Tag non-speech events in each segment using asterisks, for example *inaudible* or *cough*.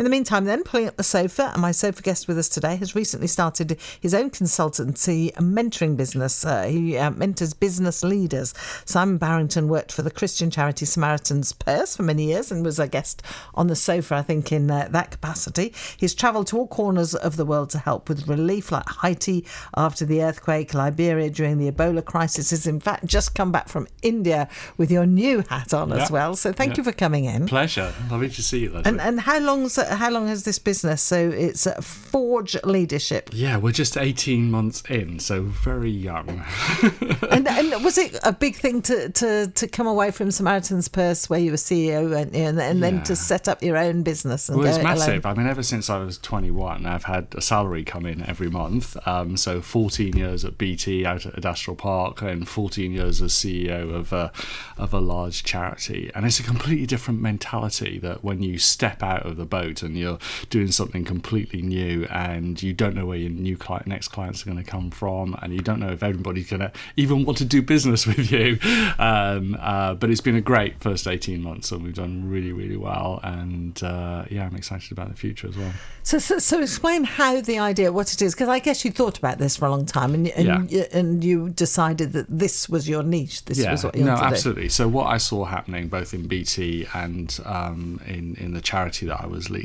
In the meantime, then, pulling up the sofa, and my sofa guest with us today has recently started his own consultancy and mentoring business. Uh, he uh, mentors business leaders. Simon Barrington worked for the Christian charity Samaritan's Purse for many years and was a guest on the sofa, I think, in uh, that capacity. He's travelled to all corners of the world to help with relief, like Haiti after the earthquake, Liberia during the Ebola crisis. Has in fact just come back from India with your new hat on as well. So thank you for coming in. Pleasure. Lovely to see you. And and how long's how long has this business? So it's Forge Leadership. Yeah, we're just eighteen months in, so very young. *laughs* and, and was it a big thing to, to, to come away from Samaritan's Purse, where you were CEO, and and, and then to set up your own business? well, it's massive. Alone? I mean, ever since I was 21, I've had a salary come in every month. Um, so 14 years at BT out at Adastral Park, and 14 years as CEO of a of a large charity. And it's a completely different mentality that when you step out of the boat and you're doing something completely new, and you don't know where your new client, next clients are going to come from, and you don't know if everybody's going to even want to do business *laughs* with you. Um, uh, but it's been a great first 18 months, and we've done really, really well. And uh, yeah, I'm excited about the future as well. So, so, so explain how the idea, what it is, because I guess you thought about this for a long time, and and, yeah. and you decided that this was your niche. This yeah. was what you no, absolutely. So, what I saw happening both in BT and um, in in the charity that I was leading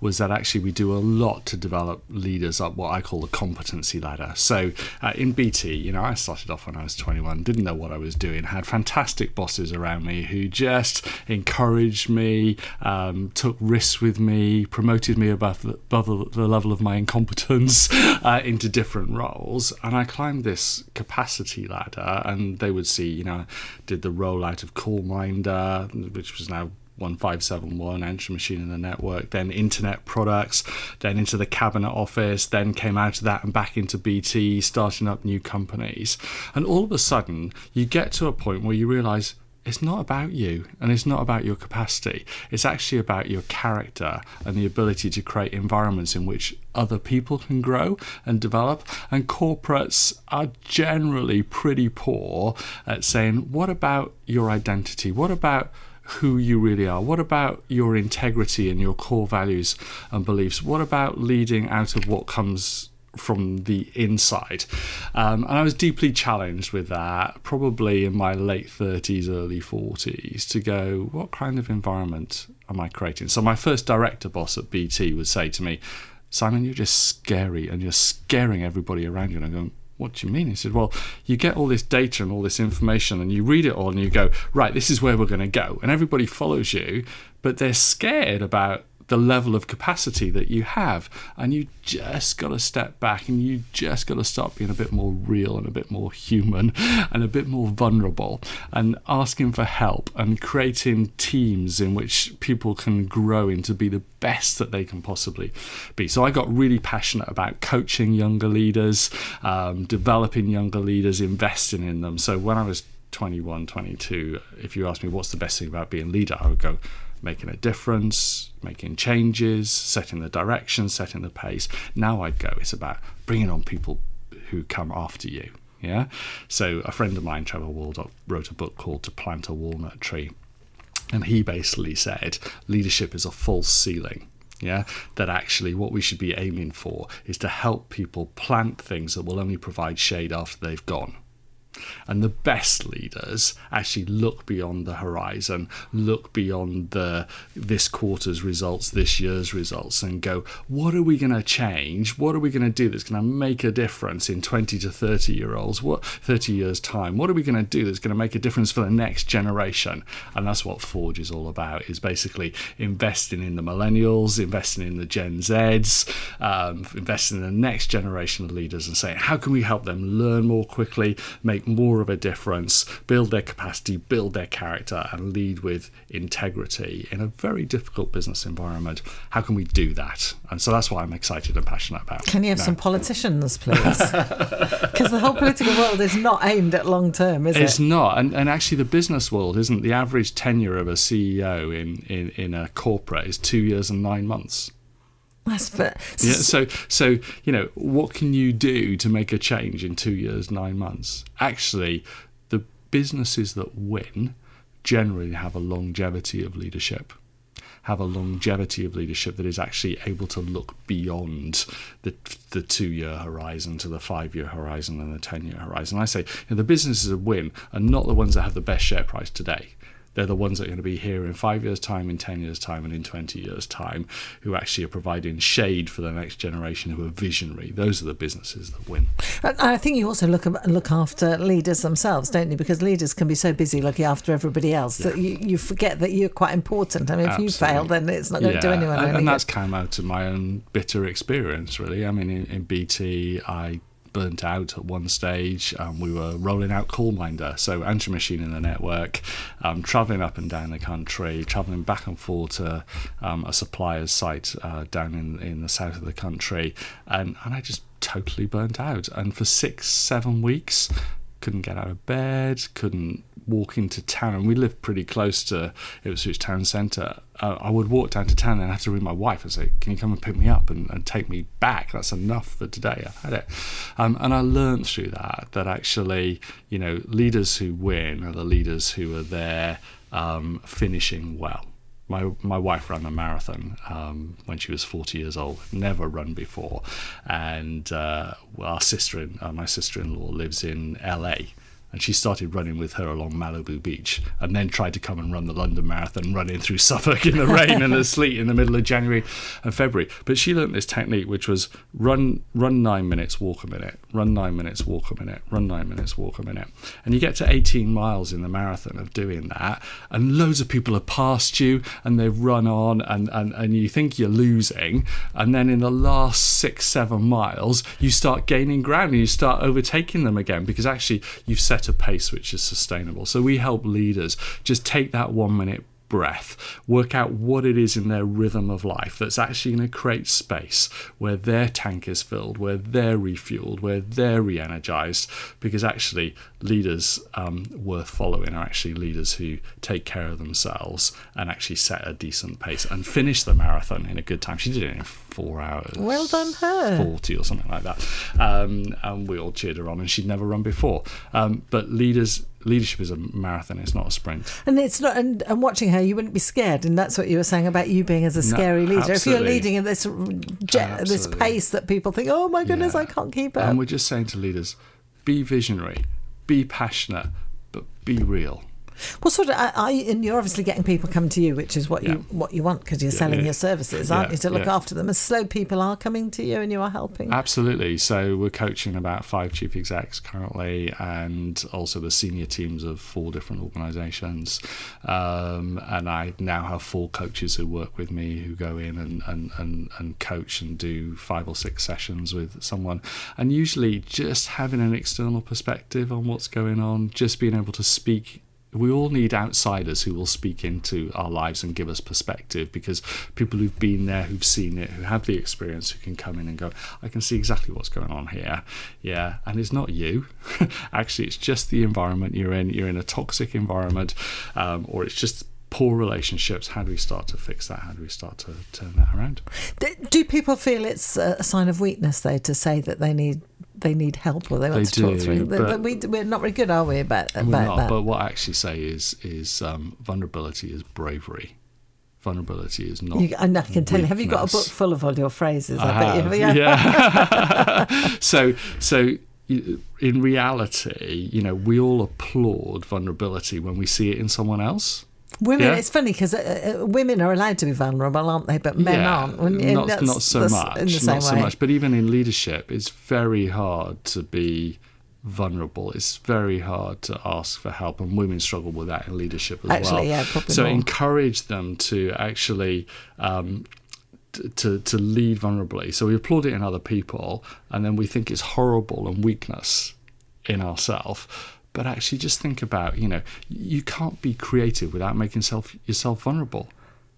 was that actually we do a lot to develop leaders up what I call the competency ladder. So, uh, in BT, you know, I started off when I was 21, didn't know what I was doing, had fantastic bosses around me who just encouraged me, um, took risks with me, promoted me above the, above the level of my incompetence *laughs* uh, into different roles. And I climbed this capacity ladder, and they would see, you know, did the rollout of CallMinder, which was now 1571 Answer Machine in the network, then internet products, then into the cabinet office, then came out of that and back into BT, starting up new companies. And all of a sudden, you get to a point where you realize it's not about you and it's not about your capacity. It's actually about your character and the ability to create environments in which other people can grow and develop. And corporates are generally pretty poor at saying, what about your identity? What about who you really are? What about your integrity and your core values and beliefs? What about leading out of what comes from the inside. Um, and I was deeply challenged with that, probably in my late 30s, early 40s, to go, what kind of environment am I creating? So, my first director boss at BT would say to me, Simon, you're just scary and you're scaring everybody around you. And I'm going, what do you mean? He said, Well, you get all this data and all this information, and you read it all, and you go, Right, this is where we're going to go. And everybody follows you, but they're scared about the level of capacity that you have. And you just got to step back and you just got to start being a bit more real and a bit more human *laughs* and a bit more vulnerable and asking for help and creating teams in which people can grow into be the best that they can possibly be. So I got really passionate about coaching younger leaders, um, developing younger leaders, investing in them. So when I was 21, 22, if you ask me what's the best thing about being a leader, I would go, making a difference, making changes, setting the direction, setting the pace. Now I'd go, it's about bringing on people who come after you. Yeah. So a friend of mine, Trevor Waldock, wrote a book called To Plant a Walnut Tree. And he basically said leadership is a false ceiling. Yeah, that actually what we should be aiming for is to help people plant things that will only provide shade after they've gone. And the best leaders actually look beyond the horizon, look beyond the this quarter's results, this year's results, and go, what are we going to change? What are we going to do that's going to make a difference in 20 to 30 year olds? What 30 years time? What are we going to do that's going to make a difference for the next generation? And that's what Forge is all about. Is basically investing in the millennials, investing in the Gen Zs, um, investing in the next generation of leaders, and saying how can we help them learn more quickly, make more of a difference, build their capacity, build their character, and lead with integrity in a very difficult business environment. How can we do that? And so that's what I'm excited and passionate about. Can you have now. some politicians, please? *laughs* Because the whole political world is not aimed at long term, is it's it? It's not. And, and actually, the business world isn't. The average tenure of a CEO in, in, in a corporate is two years and nine months. That's fair. Yeah, so so you know what can you do to make a change in two years, nine months? Actually, the businesses that win generally have a longevity of leadership. have a longevity of leadership that is actually able to look beyond the the two year horizon to the five year horizon and the ten year horizon. I say you know, the businesses that win are not the ones that have the best share price today they're the ones that are going to be here in five years' time, in 10 years' time, and in 20 years' time, who actually are providing shade for the next generation, who are visionary. Those are the businesses that win. I think you also look look after leaders themselves, don't you? Because leaders can be so busy looking after everybody else yeah. that you, you forget that you're quite important. I mean, if Absolutely. you fail, then it's not going yeah. to do anyone and, any And that's come out of my own bitter experience, really. I mean, in, in BT, I burnt out at one stage. Um, we were rolling out CallMinder, so answer machine in the network, um, traveling up and down the country, traveling back and forth to um, a supplier's site uh, down in, in the south of the country, and, and I just totally burnt out. And for six, seven weeks, couldn't get out of bed, couldn't walk into town. And we lived pretty close to Ipswich town centre. Uh, I would walk down to town and have to ring my wife and say, "Can you come and pick me up and, and take me back? That's enough for today." I had it, um, and I learned through that that actually, you know, leaders who win are the leaders who are there um, finishing well my my wife ran a marathon um, when she was 40 years old, never run before, and uh, our sister in uh, my sister-in-law lives in LA, and she started running with her along Malibu Beach, and then tried to come and run the London Marathon, running through *laughs* Suffolk in the rain and the sleet in the middle of January and February. But she learnt this technique, which was run run nine minutes, walk a minute, run nine minutes, walk a minute, run nine minutes, walk a minute, and you get to 18 miles in the marathon of doing that, and loads of people have passed you, and they've run on, and and and you think you're losing, and then in the last six seven miles, you start gaining ground and you start overtaking them again because actually you've set set a pace which is sustainable. So we help leaders just take that one minute breath, work out what it is in their rhythm of life that's actually going to create space where their tank is filled, where they're refueled, where they're re energized. Because actually, leaders um, worth following are actually leaders who take care of themselves and actually set a decent pace and finish the marathon in a good time. She did it in four hours. Well done, her. 40 or something like that. Um, and we all cheered her on, and she'd never run before. Um, but leaders leadership is a marathon it's not a sprint and it's not and, and watching her you wouldn't be scared and that's what you were saying about you being as a scary no, leader if you're leading in this jet, this pace that people think oh my goodness yeah. i can't keep up and we're just saying to leaders be visionary be passionate but be real well, sort of, I, and you're obviously getting people come to you, which is what yeah. you what you want because you're yeah, selling yeah. your services, aren't you, to look after them. And slow people are coming to you, and you are helping. Absolutely. So we're coaching about five chief execs currently, and also the senior teams of four different organisations. Um, and I now have four coaches who work with me who go in and, and, and, and coach and do five or six sessions with someone. And usually, just having an external perspective on what's going on, just being able to speak we all need outsiders who will speak into our lives and give us perspective because people who've been there, who've seen it, who have the experience, who can come in and go, I can see exactly what's going on here. Yeah, and it's not you. *laughs* Actually, it's just the environment you're in. You're in a toxic environment, um, or it's just poor relationships. How do we start to fix that? How do we start to turn that around? Do people feel it's a sign of weakness, though, to say that they need they need help or they want they to do, talk through. But we, we're not very good, are we, about, about not, that? But what I actually say is is um, vulnerability is bravery. Vulnerability is not. You, and I can tell you. Have you got a book full of all your phrases? I, I bet have, you. Yeah. yeah. *laughs* *laughs* so so in reality, you know, we all applaud vulnerability when we see it in someone else. Women, yeah? it's funny because uh, uh, women are allowed to be vulnerable, aren't they? But men yeah, aren't. not, not so much. not so much. But even in leadership, it's very hard to be vulnerable. It's very hard to ask for help, and women struggle with that in leadership as actually, well. Yeah, probably so more. encourage them to actually. Um, to, to lead vulnerably. So we applaud it in other people, and then we think it's horrible and weakness in ourselves but actually just think about you know you can't be creative without making self yourself vulnerable.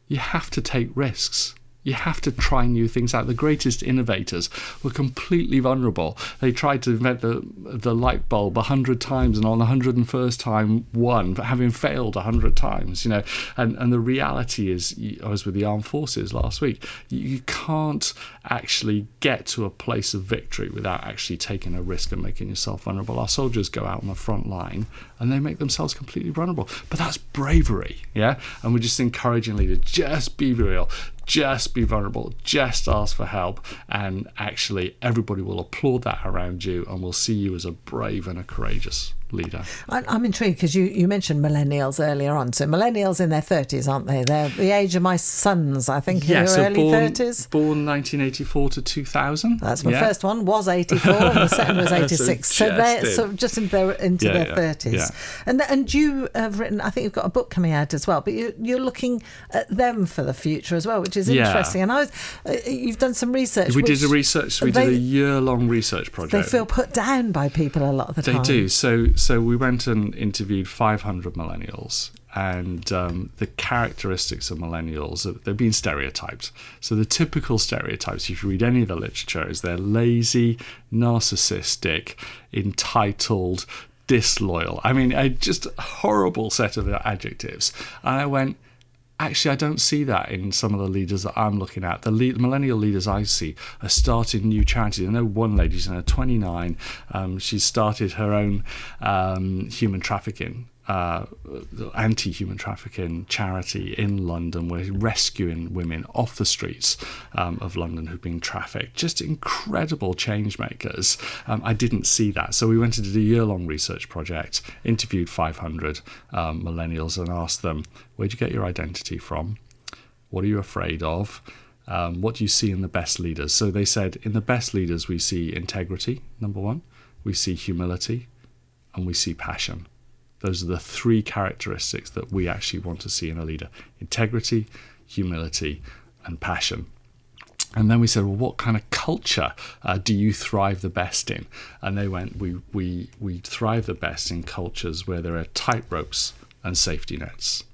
You have to take risks You have to try new things out. The greatest innovators were completely vulnerable. They tried to invent the the light bulb a hundred times, and on the hundred and first time won, but having failed a hundred times. You know, and and the reality is, I was with the armed forces last week. You can't actually get to a place of victory without actually taking a risk and making yourself vulnerable. Our soldiers go out on the front line and they make themselves completely vulnerable. But that's bravery, yeah. And we're just encouraging leaders just be real, just be vulnerable, just ask for help, and actually everybody will applaud that around you and will see you as a brave and a courageous leader. I'm intrigued because you, you mentioned millennials earlier on. So millennials in their 30s, aren't they? They're the age of my sons, I think, yeah, in so early born, 30s. Born 1984 to 2000. That's my yeah. first one, was *laughs* 84, and the second was 86. so, just they're sort of just in their, into Yeah, their yeah, 30s. yeah. And and you have written, I think you've got a book coming out as well, but you, you're looking at them for the future as well, which is interesting. And I was, uh, you've done some research. We did a research. We they- did a year-long research project. They feel put down by people a lot of the They time. They do. So so we went and interviewed 500 millennials, and um, the characteristics of millennials they've been stereotyped. So the typical stereotypes, if you read any of the literature, is they're lazy, narcissistic, entitled, disloyal. I mean, a just horrible set of adjectives. And I went actually, I don't see that in some of the leaders that I'm looking at. The lead, millennial leaders I see are starting new charities. I know one lady, she's her 29. Um, she's started her own um, human trafficking. Uh, anti-human trafficking charity in London. We're rescuing women off the streets um, of London who've been trafficked. Just incredible change makers. Um, I didn't see that, so we went and did a year-long research project, interviewed 500 um, millennials, and asked them, "Where'd you get your identity from? What are you afraid of? Um, what do you see in the best leaders?" So they said, in the best leaders, we see integrity, number one, we see humility, and we see passion. Those are the three characteristics that we actually want to see in a leader integrity, humility, and passion. And then we said, well, what kind of culture uh, do you thrive the best in? And they went, we, we, we thrive the best in cultures where there are tight ropes and safety nets,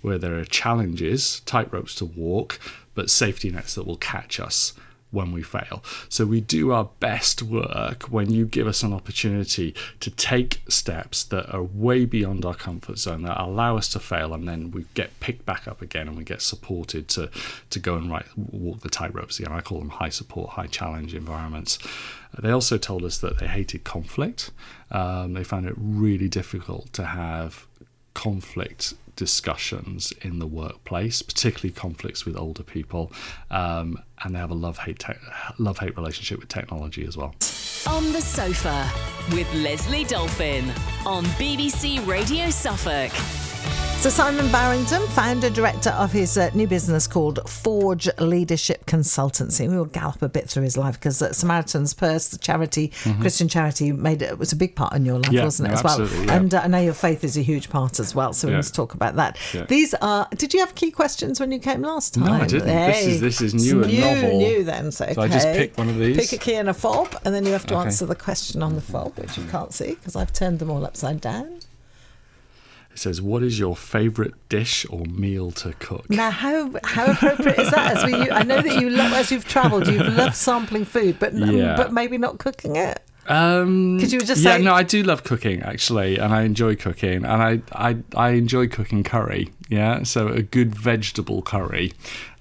where there are challenges, tight ropes to walk, but safety nets that will catch us when we fail. So we do our best work when you give us an opportunity to take steps that are way beyond our comfort zone that allow us to fail and then we get picked back up again and we get supported to to go and right, walk the tightropes again. I call them high support, high challenge environments. They also told us that they hated conflict. Um, they found it really difficult to have conflict discussions in the workplace, particularly conflicts with older people, um, and they have a love hate te- love hate relationship with technology as well. On the sofa with Lesley Dolphin on BBC Radio Suffolk. So Simon Barrington, founder director of his uh, new business called Forge Leadership Consultancy. We will gallop a bit through his life because uh, Samaritan's Purse, the charity, Christian charity, made it was a big part in your life, Mm-hmm. Yeah, wasn't it no, as well? yeah. And uh, I know your faith is a huge part as well. So we Yeah. must talk about that. These are. Did you have key questions when you came last time? No, I didn't. This is- this is new It's and new, novel. New then. So, So I just okay. pick one of these? Pick a key and a fob, and then you have to Okay. answer the question on the fob, which you can't see because I've turned them all upside down. Says, "What is your favourite dish or meal to cook?" Now, how how appropriate is that? As we, I know that you love, as you've travelled, you've *laughs* loved sampling food, but Yeah. but maybe not cooking it. Um, 'Cause you were just yeah, saying- no, I do love cooking actually, and I enjoy cooking, and I, I I enjoy cooking curry. Yeah, so a good vegetable curry.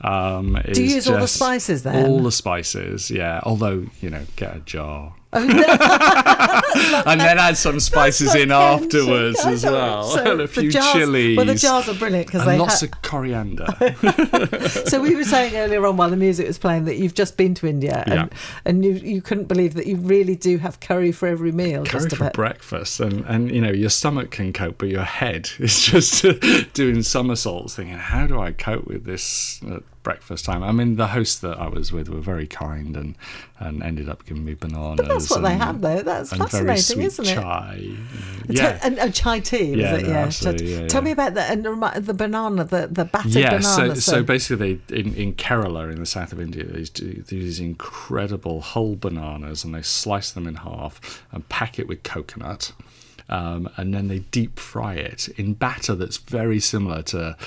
Um, Do you use all the spices then? All the spices, yeah. Although you know, get a jar. Oh, *laughs* *laughs* and then add some spices in afterwards as well, So and *laughs* a few jars- chilies. Well, the jars are brilliant because they lots ha- of coriander. So we were saying earlier on while the music was playing that you've just been to India and, Yeah. and you you couldn't believe that you really do have curry for every meal. curry just for breakfast and and you know your stomach can cope but your head is just doing somersaults thinking how do i cope with this at breakfast time i mean the hosts that i was with were very kind and and ended up giving me bananas that's what they and- have, though. That's fascinating, sweet isn't it? chai yeah and, and chai tea, Yeah, was it? no, yeah. Tell- yeah, Tell yeah. me about the and the banana, the the battered yeah, banana. so, so basically, they, in, in Kerala, in the south of India, they do these incredible whole bananas and they slice them in half and pack it with coconut. Um, and then they deep fry it in batter that's very similar to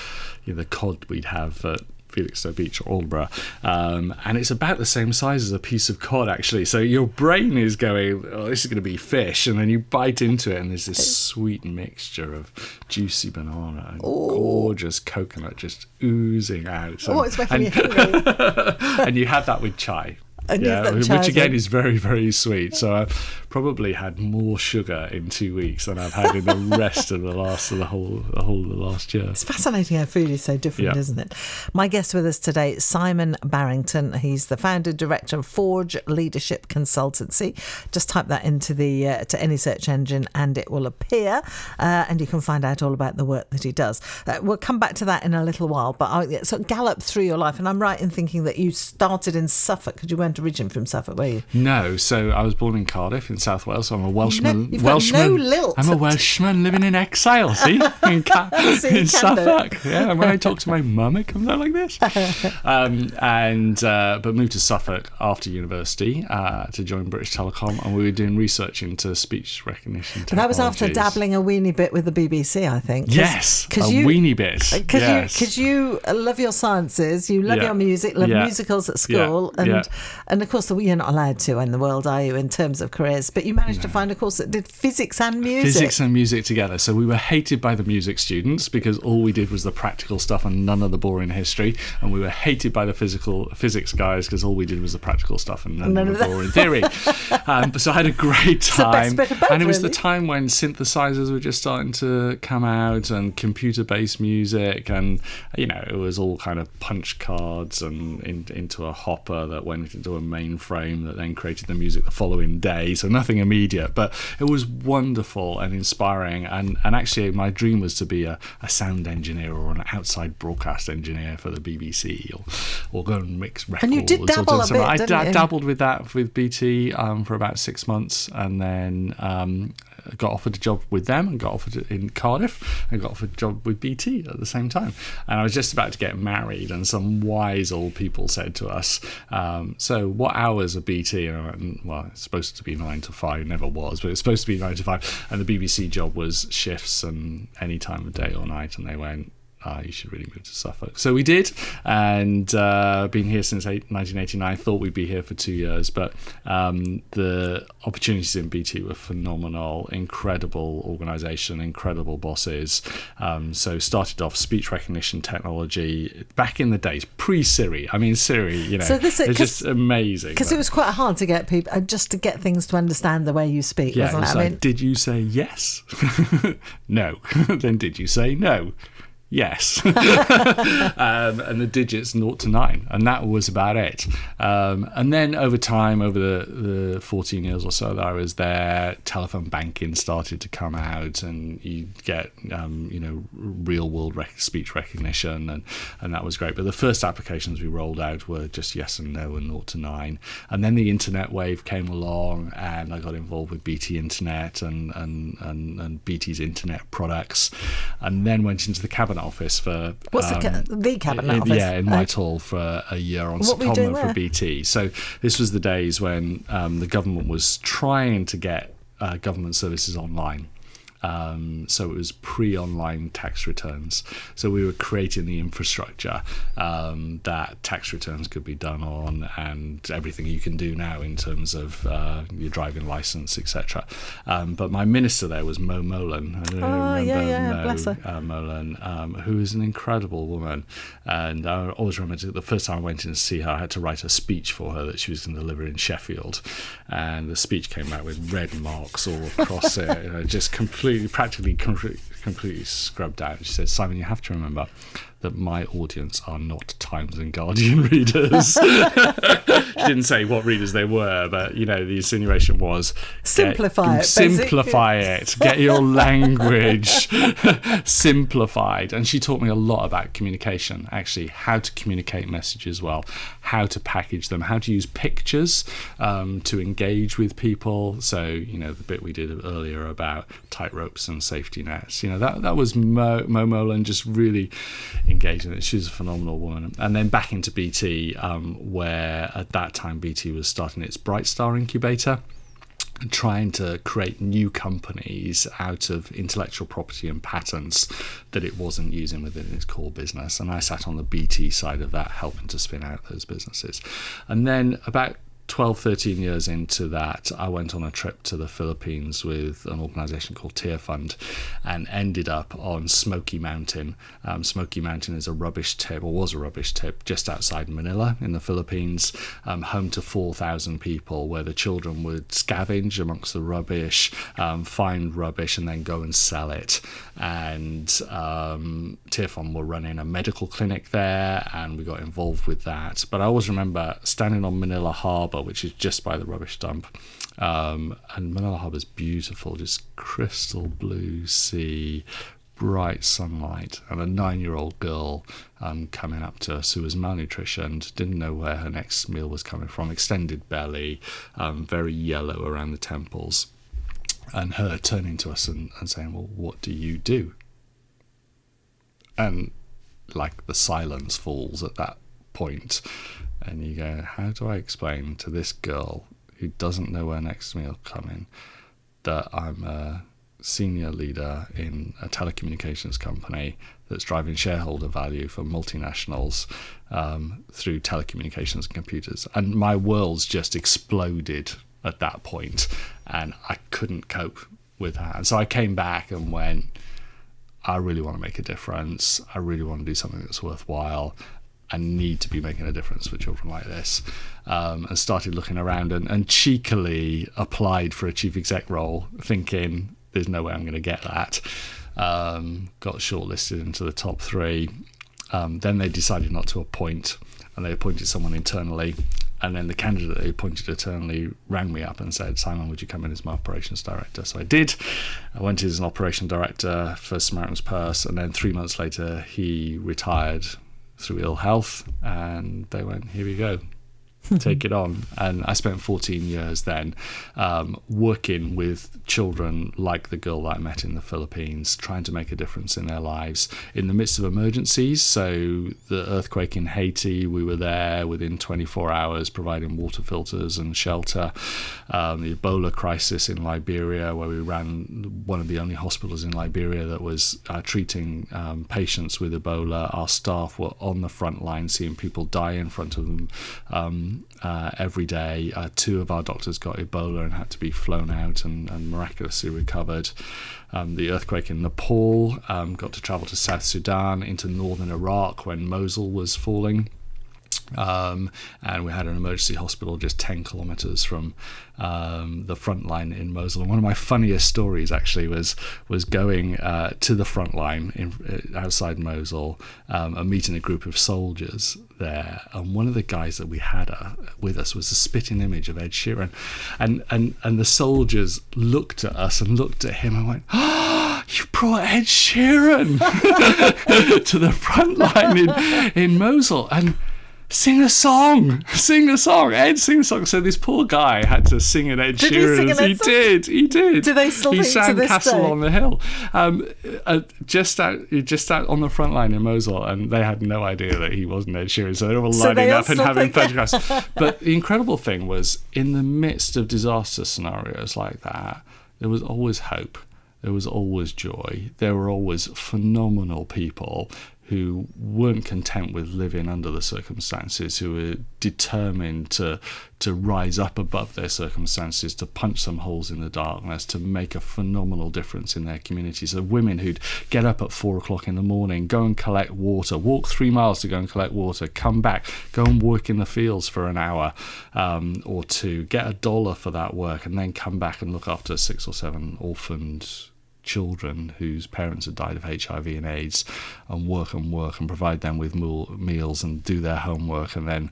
you know, the cod we'd have at Felixstowe Beach or Aldeburgh, um, and it's about the same size as a piece of cod actually. So your brain is going, "Oh, this is going to be fish," and then you bite into it, and there's this sweet mixture of juicy banana and gorgeous coconut just oozing out. Oh, it's making me and you have that with chai. Yeah, which again is very, very sweet. So I've probably had more sugar in two weeks than I've had in the *laughs* rest of the last of the whole the whole of the last year. It's fascinating how food is so different, Yeah. isn't it? My guest with us today, Simon Barrington. He's the founder director of Forge Leadership Consultancy. Just type that into the uh, to any search engine and it will appear, uh, and you can find out all about the work that he does. Uh, we'll come back to that in a little while, but I sort of gallop through your life, and I'm right in thinking that you started in Suffolk because you originally from Suffolk, were you? No, so I was born in Cardiff in South Wales. So I'm a Welshman. you've got no lilt. I'm a Welshman living in exile. See, *laughs* in, Ca- *laughs* you in can do it. Suffolk. Yeah, and when I talk to my mum, it comes out like this. *laughs* um, and uh, but moved to Suffolk after university uh, to join British Telecom, and we were doing research into speech recognition. But that was after dabbling a weeny bit with the BBC, I think. Yes, because a you weeny bit. Because yes. you, cause you love your sciences, you love Yeah. your music, love Yeah. musicals at school, Yeah. and of course you're not allowed to in the world, are you, in terms of careers? But you managed to find a course that did physics and music. Physics and music together. So we were hated by the music students because all we did was the practical stuff and none of the boring history. And we were hated by the physical physics guys because all we did was the practical stuff and none, None of the boring theory. *laughs* um, so I had a great time. both, and it was the time when synthesizers were just starting to come out and computer based music. And, you know, it was all kind of punch cards and in, into a hopper that went into a mainframe that then created the music the following day. So nothing immediate, but it was wonderful and inspiring. And, and actually, my dream was to be a, a sound engineer or an outside broadcast engineer for the BBC or, or go and mix records. And you did dabble a bit, I didn't da- you? dabbled with that with BT um, for about six months and then um, got offered a job with them and got offered in Cardiff and got offered a job with BT at the same time. And I was just about to get married, and some wise old people said to us, um, "So, what hours are BT?" And I went, "Mm, "Well, it's supposed to be nine to five. Never was, but it's supposed to be nine to five. And the BBC job was shifts and any time of day or night. And they went. Uh, you should really move to Suffolk. So we did, and uh, been here since eight, 1989. Thought we'd be here for two years, but um, the opportunities in BT were phenomenal. Incredible organisation, incredible bosses. Um, so started off speech recognition technology back in the days, pre Siri. I mean Siri, you know, So this- just amazing. Because it was quite hard to get people, uh, just to get things to understand the way you speak, Yeah, it? it's I mean, did you say yes? *laughs* no. *laughs* then did you say no? Yes. *laughs* um, and the digits 0 to 9. And that was about it. Um, and then over time, over the, the 14 years or so that I was there, telephone banking started to come out and you get, um, you know, real world rec- speech recognition. And, and that was great. But the first applications we rolled out were just yes and no and 0 to 9. And then the internet wave came along and I got involved with BT Internet and, and, and, and BT's internet products. And then went into the cabinet office for. What's the ca- the cabinet in- office? Yeah, in Whitehall for a year on What were you doing secondment for? BT. So this was the days when um, the government was trying to get uh, government services online. Um, so it was pre-online tax returns. So we were creating the infrastructure um, that tax returns could be done on, and everything you can do now in terms of uh, your driving license, etc. Um, but my minister there was Mo Mowlam. I don't know Oh, yeah, remember yeah, Mo, bless her. uh, Mowlam, um, who is an incredible woman. And I always remember the first time I went in to see her, I had to write a speech for her that she was going to deliver in Sheffield. And the speech came out with red marks all across it, *laughs* you know, just completely, practically com- completely scrubbed out. She said, Simon, you have to remember that my audience are not Times and Guardian *laughs* readers. *laughs* she didn't say what readers they were, but you know, the insinuation was get- Simplify it, basically. Simplify it. Get your *laughs* language simplified. And she taught me a lot about communication, actually, how to communicate messages well, how to package them, how to use pictures um, to engage with people. So, you know, the bit we did earlier about tight ropes and safety nets, you know, that, that was Mo, Mo Mowlam just really engaging it. She's a phenomenal woman. And then back into BT, um, where at that time BT was starting its Bright Star incubator trying to create new companies out of intellectual property and patents that it wasn't using within its core business. And I sat on the BT side of that, helping to spin out those businesses. And then about 12, 13 years into that, I went on a trip to the Philippines with an organization called Tearfund and ended up on Smoky Mountain. Um, Smoky Mountain is a rubbish tip, or was a rubbish tip, just outside Manila in the Philippines, um, home to 4,000 people, where the children would scavenge amongst the rubbish, um, find rubbish, and then go and sell it. And um, Tearfund were running a medical clinic there, and we got involved with that. But I always remember standing on Manila Harbour which is just by the rubbish dump. Um, and Manila Harbour is beautiful, just crystal blue sea, bright sunlight, and a nine year old girl um, coming up to us who was malnutritioned, didn't know where her next meal was coming from, extended belly, um, very yellow around the temples. And her turning to us and, and saying, Well, what do you do? And like the silence falls at that point and you go, how do I explain to this girl who doesn't know where next meal coming that I'm a senior leader in a telecommunications company that's driving shareholder value for multinationals um, through telecommunications and computers, and my world's just exploded at that point, and I couldn't cope with that, and so I came back and went. I really want to make a difference. I really want to do something that's worthwhile and need to be making a difference for children like this. Um, and started looking around and, and cheekily applied for a chief exec role, thinking there's no way I'm going to get that. Um, got shortlisted into the top three. Um, then they decided not to appoint, and they appointed someone internally. And then the candidate they appointed internally rang me up and said, Simon, would you come in as my operations director? So I did. I went in as an operation director for Samaritan's Purse, and then three months later, he retired through ill health, and they went, "Here we go, *laughs* take it on. And I spent 14 years then um, working with children like the girl that I met in the Philippines, trying to make a difference in their lives in the midst of emergencies. So, the earthquake in Haiti, we were there within 24 hours providing water filters and shelter. Um, the Ebola crisis in Liberia, where we ran one of the only hospitals in Liberia that was uh, treating um, patients with Ebola. Our staff were on the front line seeing people die in front of them. Uh, every day. Uh, two of our doctors got Ebola and had to be flown out and, and miraculously recovered. Um, the earthquake in Nepal um, got to travel to South Sudan into northern Iraq when Mosul was falling. Um, and we had an emergency hospital just 10 kilometers from um, the front line in Mosul. And one of my funniest stories actually was was going uh, to the front line in, uh, outside Mosul um, and meeting a group of soldiers there. And one of the guys that we had uh, with us was a spitting image of Ed Sheeran. And, and, and the soldiers looked at us and looked at him and went, oh, you brought Ed Sheeran *laughs* to the front line in, in Mosul. And sing a song, *laughs* sing a song, Ed, sing a song. So this poor guy had to sing an Ed Did Sheeran. He, sing he did, he did. Do they still He sang this Castle day? on the Hill, um, uh, just out, just out on the front line in Mosul, and they had no idea that he wasn't Ed Sheeran. So they were So lining up and having photographs. *laughs* but the incredible thing was, in the midst of disaster scenarios like that, there was always hope. There was always joy. There were always phenomenal people who weren't content with living under the circumstances, who were determined to to rise up above their circumstances, to punch some holes in the darkness, to make a phenomenal difference in their communities. So women who'd get up at four o'clock in the morning, go and collect water, walk three miles to go and collect water, come back, go and work in the fields for an hour um, or two, get a dollar for that work, and then come back and look after six or seven orphaned children whose parents had died of HIV and AIDS and work and work and provide them with meals and do their homework and then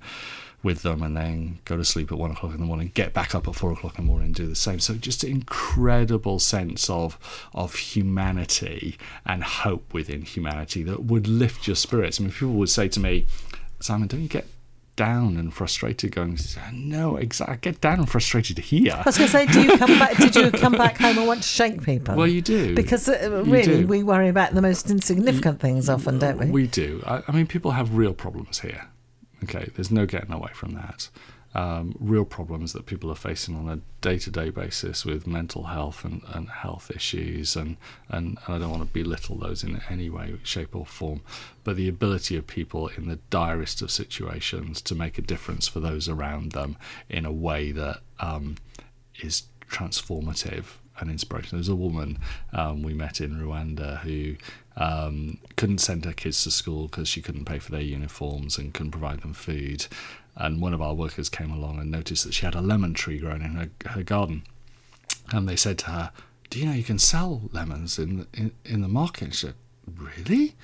with them and then go to sleep at one o'clock in the morning, get back up at four o'clock in the morning and do the same. So just an incredible sense of of humanity and hope within humanity that would lift your spirits. I mean people would say to me, Simon, don't you get down and frustrated going no exactly get down and frustrated here I was going to say, do you come back? Did you come back home and want to shake people? well you do because uh, really, do. we worry about the most insignificant things often, don't we? We do. I, I mean, people have real problems here. Okay, there's no getting away from that. Um, real problems that people are facing on a day-to-day basis with mental health and, and health issues and, and, and I don't want to belittle those in any way, shape or form but the ability of people in the direst of situations to make a difference for those around them in a way that um, is transformative and inspirational. There's a woman um, we met in Rwanda who um, couldn't send her kids to school because she couldn't pay for their uniforms and couldn't provide them food and one of our workers came along and noticed that she had a lemon tree growing in her, her garden. And they said to her, Do you know you can sell lemons in the, in, in the market? And she said, Really?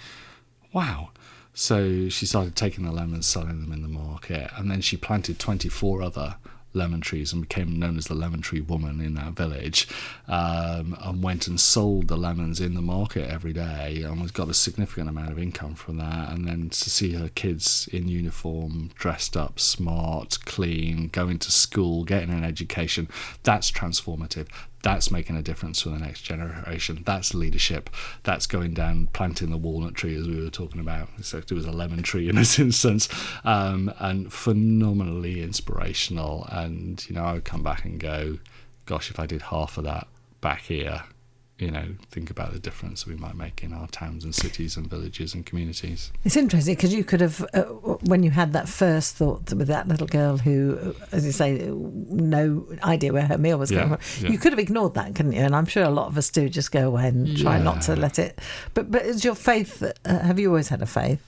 Wow. So she started taking the lemons, selling them in the market, and then she planted 24 other lemon trees and became known as the lemon tree woman in that village um, and went and sold the lemons in the market every day and got a significant amount of income from that. And then to see her kids in uniform dressed up smart clean going to school getting an education that's transformative that's making a difference for the next generation. That's leadership. That's going down, planting the walnut tree as we were talking about. So it was a lemon tree in this *laughs* instance, um, and phenomenally inspirational. And you know, I would come back and go, "Gosh, if I did half of that back here, you know, think about the difference we might make in our towns and cities and villages and communities. It's interesting because you could have, uh, when you had that first thought with that little girl who, as you say, no idea where her meal was yeah, coming from, yeah. you could have ignored that, couldn't you? And I'm sure a lot of us do just go away and try yeah. not to let it. But but is your faith? Uh, have you always had a faith?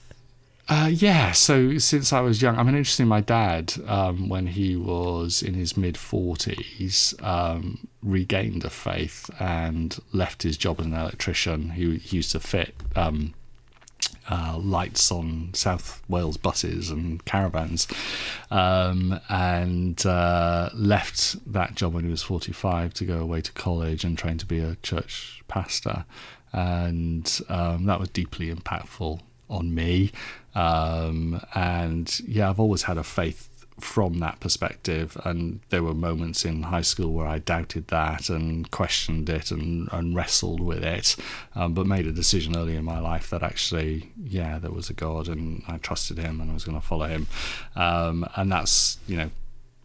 Uh, yeah, so since I was young, I mean, interesting. My dad, um, when he was in his mid forties, um, regained a faith and left his job as an electrician. He, he used to fit um, uh, lights on South Wales buses and caravans, um, and uh, left that job when he was forty-five to go away to college and train to be a church pastor, and um, that was deeply impactful on me. Um, and yeah, I've always had a faith from that perspective. And there were moments in high school where I doubted that and questioned it and, and wrestled with it, um, but made a decision early in my life that actually, yeah, there was a God and I trusted Him and I was going to follow Him. Um, and that's, you know,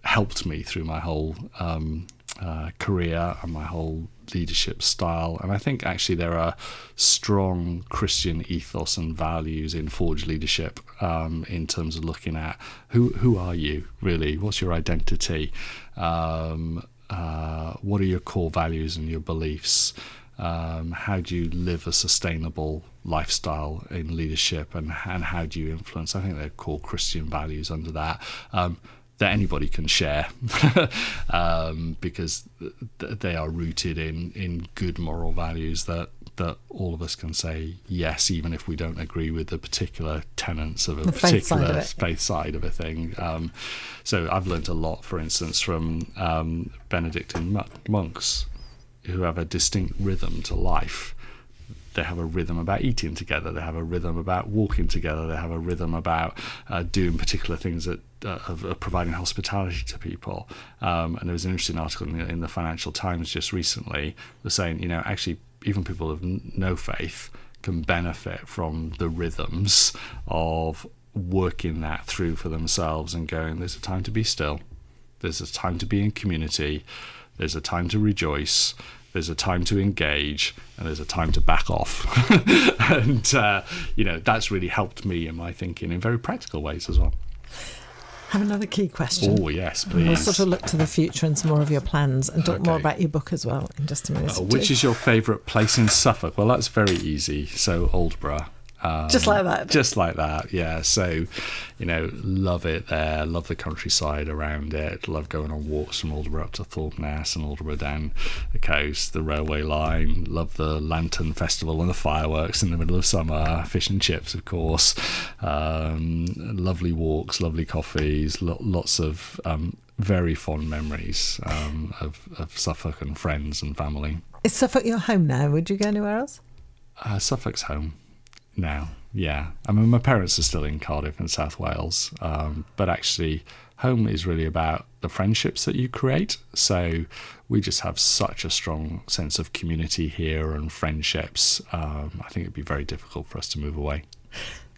helped me through my whole um, uh, career and my whole leadership style. And I think actually there are strong Christian ethos and values in Forge leadership um, in terms of looking at who who are you really, what's your identity, um, uh, what are your core values and your beliefs. Um, how do you live a sustainable lifestyle in leadership and, and how do you influence? I think they're core Christian values under that. Um, that anybody can share *laughs* um, because th- they are rooted in, in good moral values that, that all of us can say yes, even if we don't agree with the particular tenets of a the particular faith side, faith side of a thing. Um, so I've learned a lot, for instance, from um, Benedictine monks who have a distinct rhythm to life they have a rhythm about eating together. They have a rhythm about walking together. They have a rhythm about uh, doing particular things that uh, of, of, providing hospitality to people. Um, and there was an interesting article in the, in the, Financial Times just recently saying, you know, actually even people of no faith can benefit from the rhythms of working that through for themselves and going, there's a time to be still. There's a time to be in community. There's a time to rejoice there's a time to engage and there's a time to back off *laughs* and uh, you know that's really helped me in my thinking in very practical ways as well have another key question. Oh, yes, please. We'll sort of look to the future and some more of your plans and talk okay. more about your book as well in just a minute. Uh, which is your favourite place in Suffolk? Well, that's very easy. So, Aldeburgh. Um, just like that. Just like that, yeah. So, you know, love it there. Love the countryside around it. Love going on walks from Aldeburgh up to Thorpeness and Aldeburgh down the coast, the railway line. Love the lantern festival and the fireworks in the middle of summer. Fish and chips, of course. Um, lovely walks, lovely coffees. Lo- lots of um, very fond memories um, of, of Suffolk and friends and family. Is Suffolk your home now? Would you go anywhere else? Uh, Suffolk's home now. Yeah, I mean, my parents are still in Cardiff and South Wales, um, but actually, home is really about the friendships that you create. So we just have such a strong sense of community here and friendships. Um, I think it'd be very difficult for us to move away.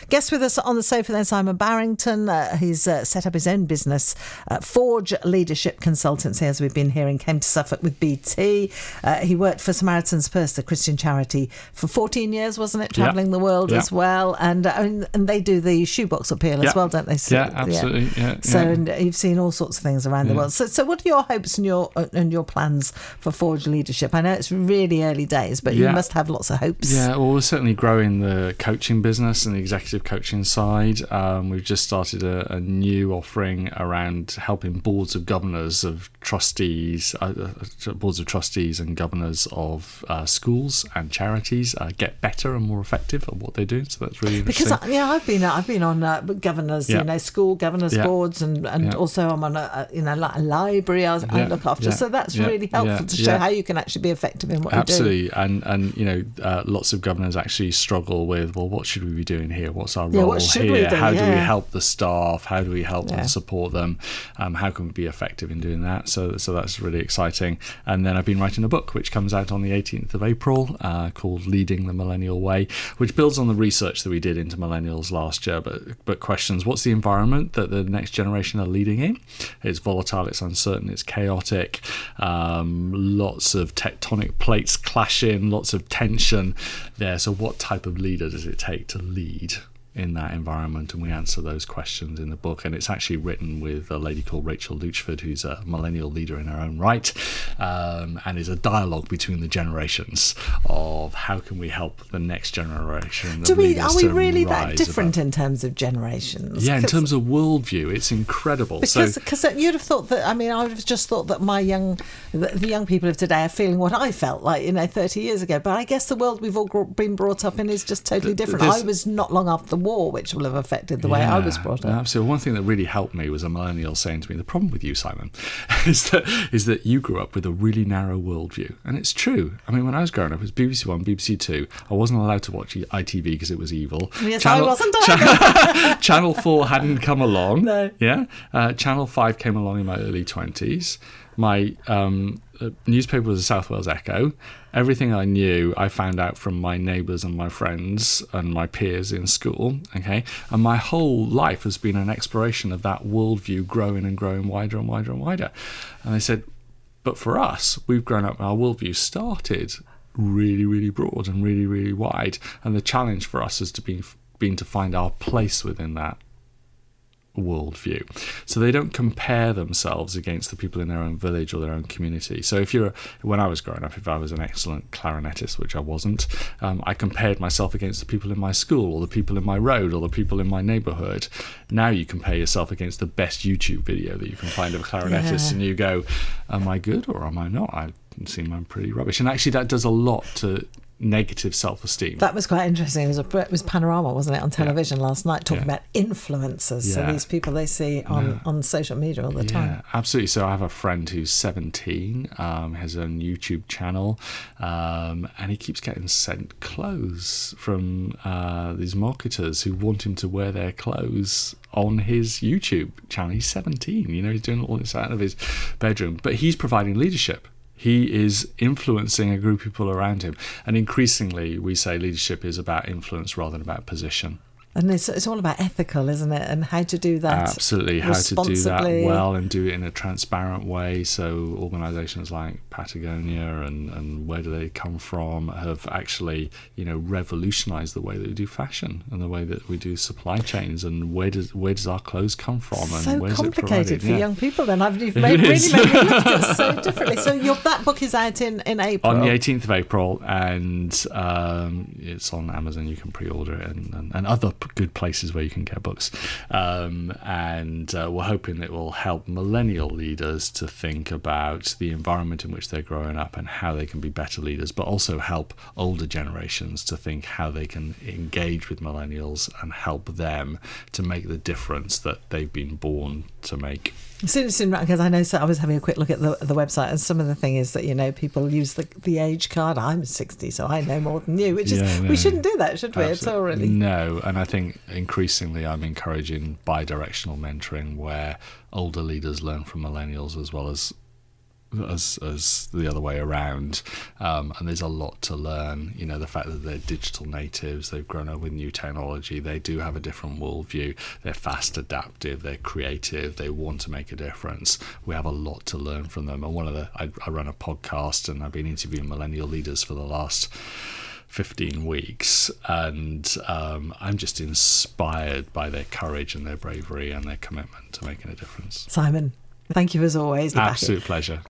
Guest with us on the sofa then, Simon Barrington. Uh, he's uh, set up his own business, uh, Forge Leadership Consultancy, as we've been hearing, came to Suffolk with BT. Uh, he worked for Samaritan's Purse, the Christian charity, for 14 years, wasn't it? Travelling the world as well. And, uh, and and they do the shoebox appeal as well, don't they? So, yeah, absolutely. Yeah. so and you've seen all sorts of things around the world. So, so what are your hopes and your uh, and your plans for Forge Leadership? I know it's really early days, but you must have lots of hopes. Yeah, well, we're certainly growing the coaching business and the executive coaching side. Um, we've just started a, a, new offering around helping boards of governors of trustees, uh, uh, boards of trustees and governors of uh, schools and charities uh, get better and more effective at what they do. So that's really interesting. Because yeah, I've been I've been on uh, governors, yeah. you know, school governors yeah. boards, and and yeah. also I'm on a, you know like a library I, I look after. So that's really helpful to show how you can actually be effective in what Absolutely. you do. Absolutely, and and you know, uh, lots of governors actually struggle with well, what should we be doing here? What's our role here? How do we help the staff? How do we help and support them? Um, how can we be effective in doing that? So so that's really exciting. And then I've been writing a book which comes out on the 18th of April uh, called Leading the Millennial Way, which builds on the research that we did into millennials last year, but but questions what's the environment that the next generation are leading in? It's volatile, it's uncertain, it's chaotic, um, lots of tectonic plates clashing, lots of tension there. So, what type of leader does it take to lead in that environment, and we answer those questions in the book. And it's actually written with a lady called Rachel Luchford, who's a millennial leader in her own right, um, and is a dialogue between the generations of how can we help the next generation. Do we are we really that different above. in terms of generations? Yeah, in terms of worldview, it's incredible. Because so, you'd have thought that. I mean, I would have just thought that my young, the, the young people of today are feeling what I felt like, you know, thirty years ago. But I guess the world we've all been brought up in is just totally different. I was not long after the war, which will have affected the way I was brought up. Absolutely. One thing that really helped me was a millennial saying to me, "The problem with you, Simon, *laughs* is that is that you grew up with a really narrow worldview." And it's true. I mean, when I was growing up, it was BBC One, BBC Two. I wasn't allowed to watch ITV because it was evil. Yes, Channel, I wasn't. *laughs* Channel, *laughs* Channel Four hadn't come along. No. Yeah. Uh, Channel Five came along in my early twenties. My um, newspaper was the South Wales Echo everything I knew, I found out from my neighbours and my friends and my peers in school. Okay, and my whole life has been an exploration of that worldview growing and growing wider and wider and wider. And they said, but for us, we've grown up. Our worldview started really, really broad and really, really wide, and the challenge for us has to be been to find our place within that worldview. So they don't compare themselves against the people in their own village or their own community. So if you're, when I was growing up, if I was an excellent clarinetist, which I wasn't, um, I compared myself against the people in my school or the people in my road or the people in my neighborhood. Now you compare yourself against the best YouTube video that you can find of a clarinetist yeah. and you go, am I good or am I not? I seem I'm pretty rubbish. And actually that does a lot to negative self-esteem. That was quite interesting. It was a, it was Panorama, wasn't it, on television yeah. last night, talking yeah. about influencers. Yeah. So these people they see on, on social media all the time. Yeah, absolutely. So I have a friend who's 17, um, has a YouTube channel, um, and he keeps getting sent clothes from uh, these marketers who want him to wear their clothes on his YouTube channel. He's 17. You know, he's doing all this out of his bedroom, but he's providing leadership he is influencing a group of people around him. And increasingly, we say leadership is about influence rather than about position. And it's, it's all about ethical, isn't it? And how to do that. Absolutely. How to do that well and do it in a transparent way. So, organizations like Patagonia and, and where do they come from have actually, you know, revolutionized the way that we do fashion and the way that we do supply chains and where does where does our clothes come from and so where's complicated it for yeah. young people then. I've made, really made me look at it so *laughs* differently. So your, that book is out in, in April. On the 18th of April and um, it's on Amazon. You can pre-order it and, and, and other good places where you can get books. Um, and uh, we're hoping it will help millennial leaders to think about the environment in which they're growing up and how they can be better leaders, but also help older generations to think how they can engage with millennials and help them to make the difference that they've been born to make. It's interesting because I know so I was having a quick look at the the website, and some of the thing is that you know people use the the age card. I'm 60, so I know more than you, which is yeah, no, we shouldn't do that, should we? At all, really. No, and I think increasingly I'm encouraging bi-directional mentoring where older leaders learn from millennials as well as as as the other way around. Um, and there's a lot to learn. You know, the fact that they're digital natives, they've grown up with new technology, they do have a different worldview. They're fast adaptive, they're creative, they want to make a difference. We have a lot to learn from them. And one of the I, I run a podcast and I've been interviewing millennial leaders for the last 15 weeks and um, i'm just inspired by their courage and their bravery and their commitment to making a difference Simon, thank you as always. absolute pleasure